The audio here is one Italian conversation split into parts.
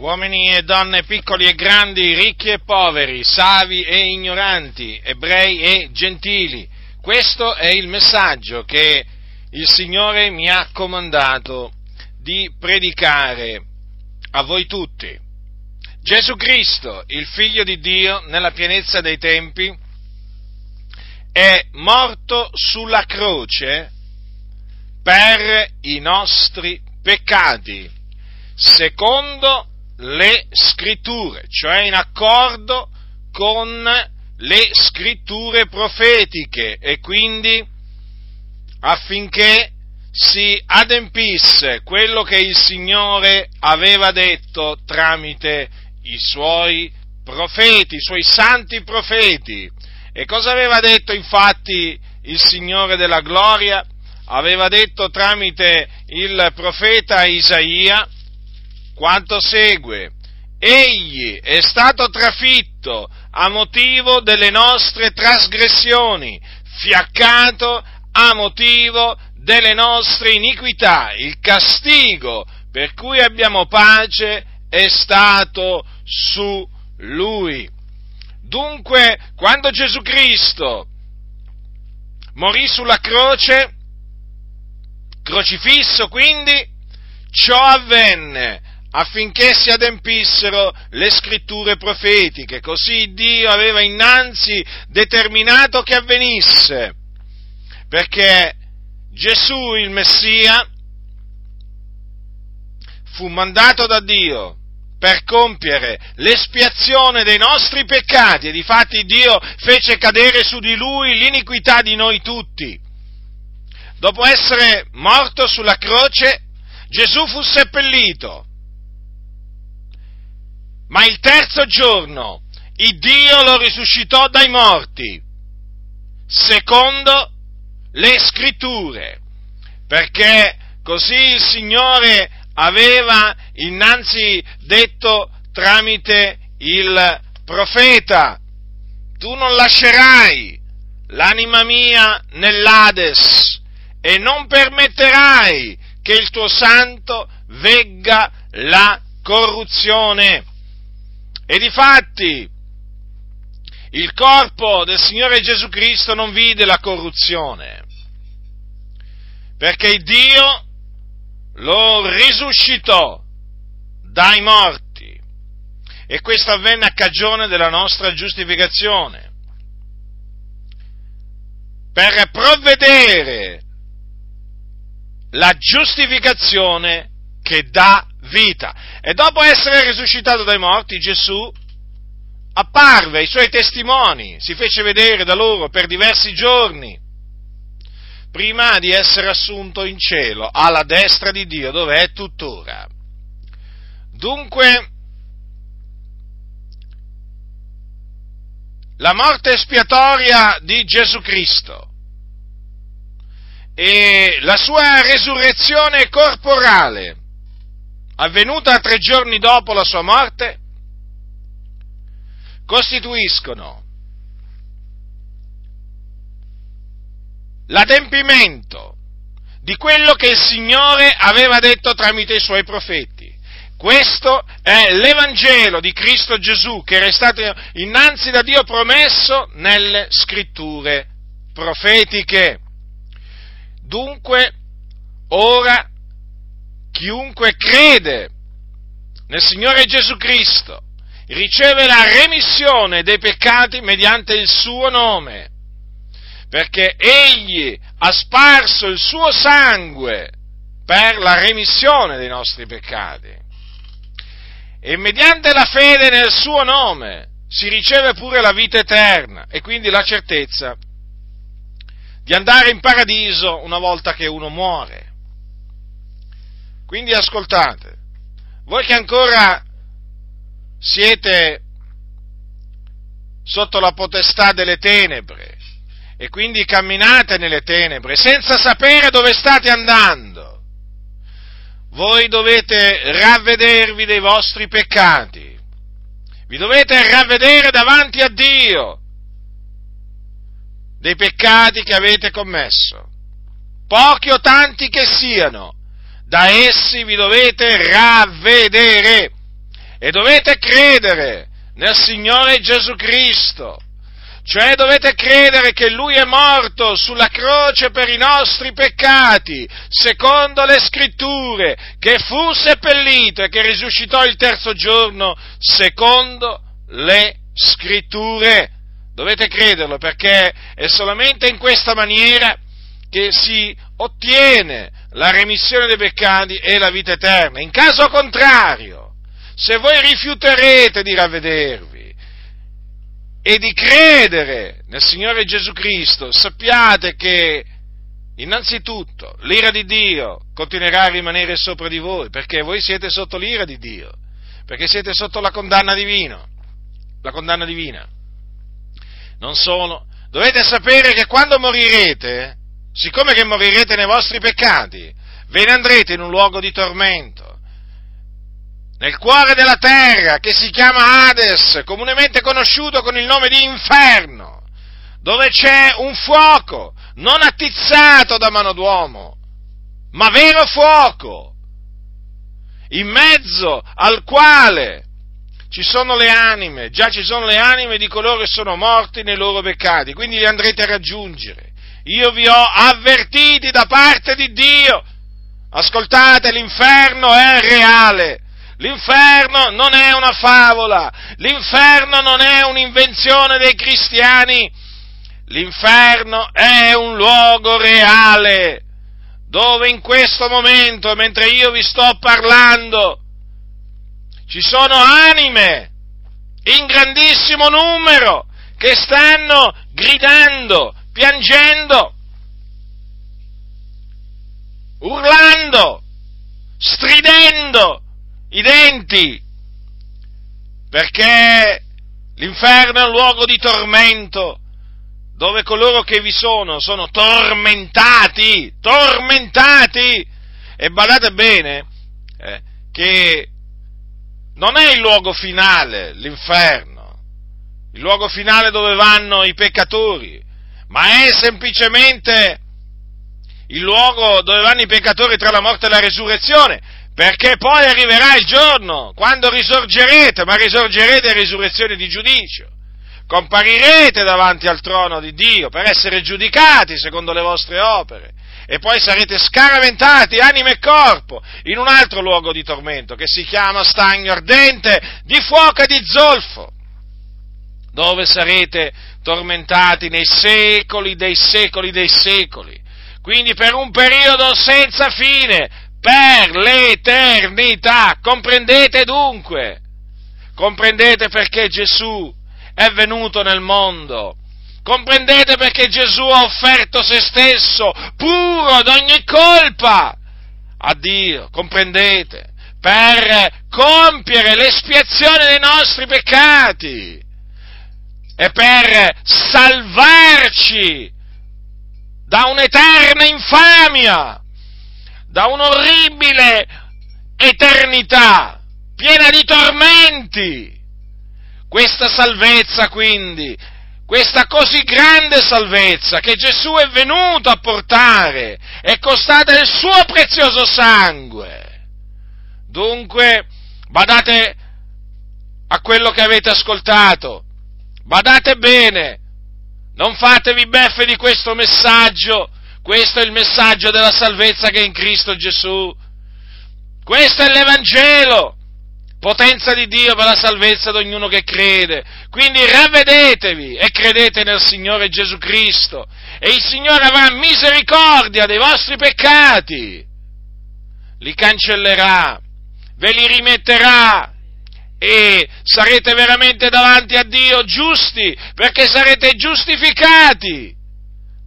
uomini e donne piccoli e grandi, ricchi e poveri, savi e ignoranti, ebrei e gentili. Questo è il messaggio che il Signore mi ha comandato di predicare a voi tutti. Gesù Cristo, il Figlio di Dio, nella pienezza dei tempi, è morto sulla croce per i nostri peccati, secondo le scritture, cioè in accordo con le scritture profetiche e quindi affinché si adempisse quello che il Signore aveva detto tramite i suoi profeti, i suoi santi profeti. E cosa aveva detto infatti il Signore della gloria? Aveva detto tramite il profeta Isaia quanto segue. Egli è stato trafitto a motivo delle nostre trasgressioni, fiaccato a motivo delle nostre iniquità. Il castigo per cui abbiamo pace è stato su lui. Dunque, quando Gesù Cristo morì sulla croce, crocifisso quindi, ciò avvenne affinché si adempissero le scritture profetiche, così Dio aveva innanzi determinato che avvenisse, perché Gesù il Messia fu mandato da Dio per compiere l'espiazione dei nostri peccati e difatti Dio fece cadere su di lui l'iniquità di noi tutti. Dopo essere morto sulla croce, Gesù fu seppellito ma il terzo giorno il Dio lo risuscitò dai morti, secondo le scritture, perché così il Signore aveva innanzi detto tramite il profeta, tu non lascerai l'anima mia nell'Ades e non permetterai che il tuo santo vegga la corruzione. E difatti il corpo del Signore Gesù Cristo non vide la corruzione, perché Dio lo risuscitò dai morti. E questo avvenne a cagione della nostra giustificazione, per provvedere la giustificazione che dà vita. E dopo essere risuscitato dai morti, Gesù apparve ai suoi testimoni, si fece vedere da loro per diversi giorni, prima di essere assunto in cielo, alla destra di Dio, dove è tuttora. Dunque, la morte espiatoria di Gesù Cristo e la sua resurrezione corporale avvenuta tre giorni dopo la sua morte, costituiscono l'adempimento di quello che il Signore aveva detto tramite i suoi profeti. Questo è l'Evangelo di Cristo Gesù che era stato innanzi da Dio promesso nelle scritture profetiche. Dunque, ora chiunque crede nel Signore Gesù Cristo riceve la remissione dei peccati mediante il suo nome, perché egli ha sparso il suo sangue per la remissione dei nostri peccati. E mediante la fede nel suo nome si riceve pure la vita eterna e quindi la certezza di andare in paradiso una volta che uno muore. Quindi ascoltate, voi che ancora siete sotto la potestà delle tenebre e quindi camminate nelle tenebre senza sapere dove state andando, voi dovete ravvedervi dei vostri peccati, vi dovete ravvedere davanti a Dio dei peccati che avete commesso, pochi o tanti che siano, da essi vi dovete ravvedere e dovete credere nel Signore Gesù Cristo. Cioè dovete credere che Lui è morto sulla croce per i nostri peccati, secondo le scritture, che fu seppellito e che risuscitò il terzo giorno, secondo le scritture. Dovete crederlo perché è solamente in questa maniera che si ottiene la remissione dei peccati e la vita eterna. In caso contrario, se voi rifiuterete di ravvedervi e di credere nel Signore Gesù Cristo, sappiate che innanzitutto l'ira di Dio continuerà a rimanere sopra di voi, perché voi siete sotto l'ira di Dio, perché siete sotto la condanna divina, la condanna divina. Non solo, dovete sapere che quando morirete, siccome che morirete nei vostri peccati, ve ne andrete in un luogo di tormento, nel cuore della terra, che si chiama Hades, comunemente conosciuto con il nome di inferno, dove c'è un fuoco non attizzato da mano d'uomo, ma vero fuoco, in mezzo al quale ci sono le anime, già ci sono le anime di coloro che sono morti nei loro peccati, quindi li andrete a raggiungere. Io vi ho avvertiti da parte di Dio. Ascoltate, l'inferno è reale. L'inferno non è una favola, l'inferno non è un'invenzione dei cristiani, l'inferno è un luogo reale, dove in questo momento, mentre io vi sto parlando, ci sono anime in grandissimo numero che stanno gridando, piangendo, urlando, stridendo i denti, perché l'inferno è un luogo di tormento, dove coloro che vi sono sono tormentati, tormentati, e badate bene eh, che non è il luogo finale, l'inferno, il luogo finale dove vanno i peccatori, ma è semplicemente il luogo dove vanno i peccatori tra la morte e la resurrezione, perché poi arriverà il giorno quando risorgerete, ma risorgerete a risurrezione di giudizio. Comparirete davanti al trono di Dio per essere giudicati secondo le vostre opere e poi sarete scaraventati, anima e corpo, in un altro luogo di tormento che si chiama stagno ardente di fuoco e di zolfo, dove sarete tormentati nei secoli dei secoli dei secoli, quindi per un periodo senza fine, per l'eternità. Comprendete dunque? Comprendete perché Gesù è venuto nel mondo? Comprendete perché Gesù ha offerto se stesso, puro d'ogni colpa, a Dio? Comprendete? Per compiere l'espiazione dei nostri peccati e per salvarci da un'eterna infamia da un'orribile eternità piena di tormenti. Questa salvezza quindi, questa così grande salvezza che Gesù è venuto a portare, è costata il suo prezioso sangue. Dunque, badate a quello che avete ascoltato, badate bene, non fatevi beffe di questo messaggio, questo è il messaggio della salvezza che è in Cristo Gesù. Questo è l'Evangelo, potenza di Dio per la salvezza di ognuno che crede. Quindi ravvedetevi e credete nel Signore Gesù Cristo. E il Signore avrà misericordia dei vostri peccati, li cancellerà, ve li rimetterà e sarete veramente davanti a Dio giusti perché sarete giustificati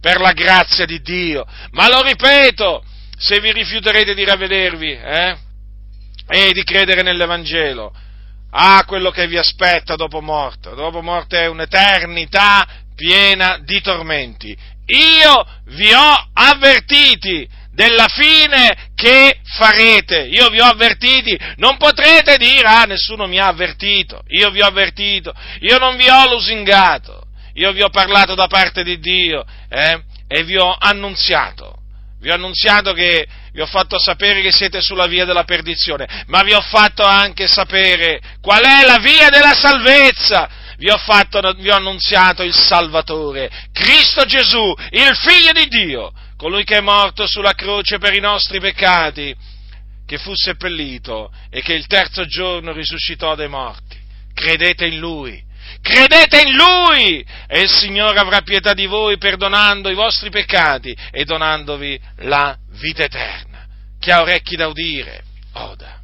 per la grazia di Dio. Ma lo ripeto, se vi rifiuterete di ravvedervi eh, e di credere nell'Evangelo, ah, quello che vi aspetta dopo morte. Dopo morte è un'eternità piena di tormenti. Io vi ho avvertiti della fine che farete. Io vi ho avvertiti, non potrete dire, ah, nessuno mi ha avvertito. Io vi ho avvertito, io non vi ho lusingato io vi ho parlato da parte di Dio eh, e vi ho annunziato vi ho annunziato che vi ho fatto sapere che siete sulla via della perdizione, ma vi ho fatto anche sapere qual è la via della salvezza. Vi ho, fatto, vi ho annunziato il Salvatore, Cristo Gesù, il Figlio di Dio, colui che è morto sulla croce per i nostri peccati, che fu seppellito e che il terzo giorno risuscitò dai morti. Credete in Lui, Credete in Lui e il Signore avrà pietà di voi perdonando i vostri peccati e donandovi la vita eterna. Chi ha orecchi da udire, oda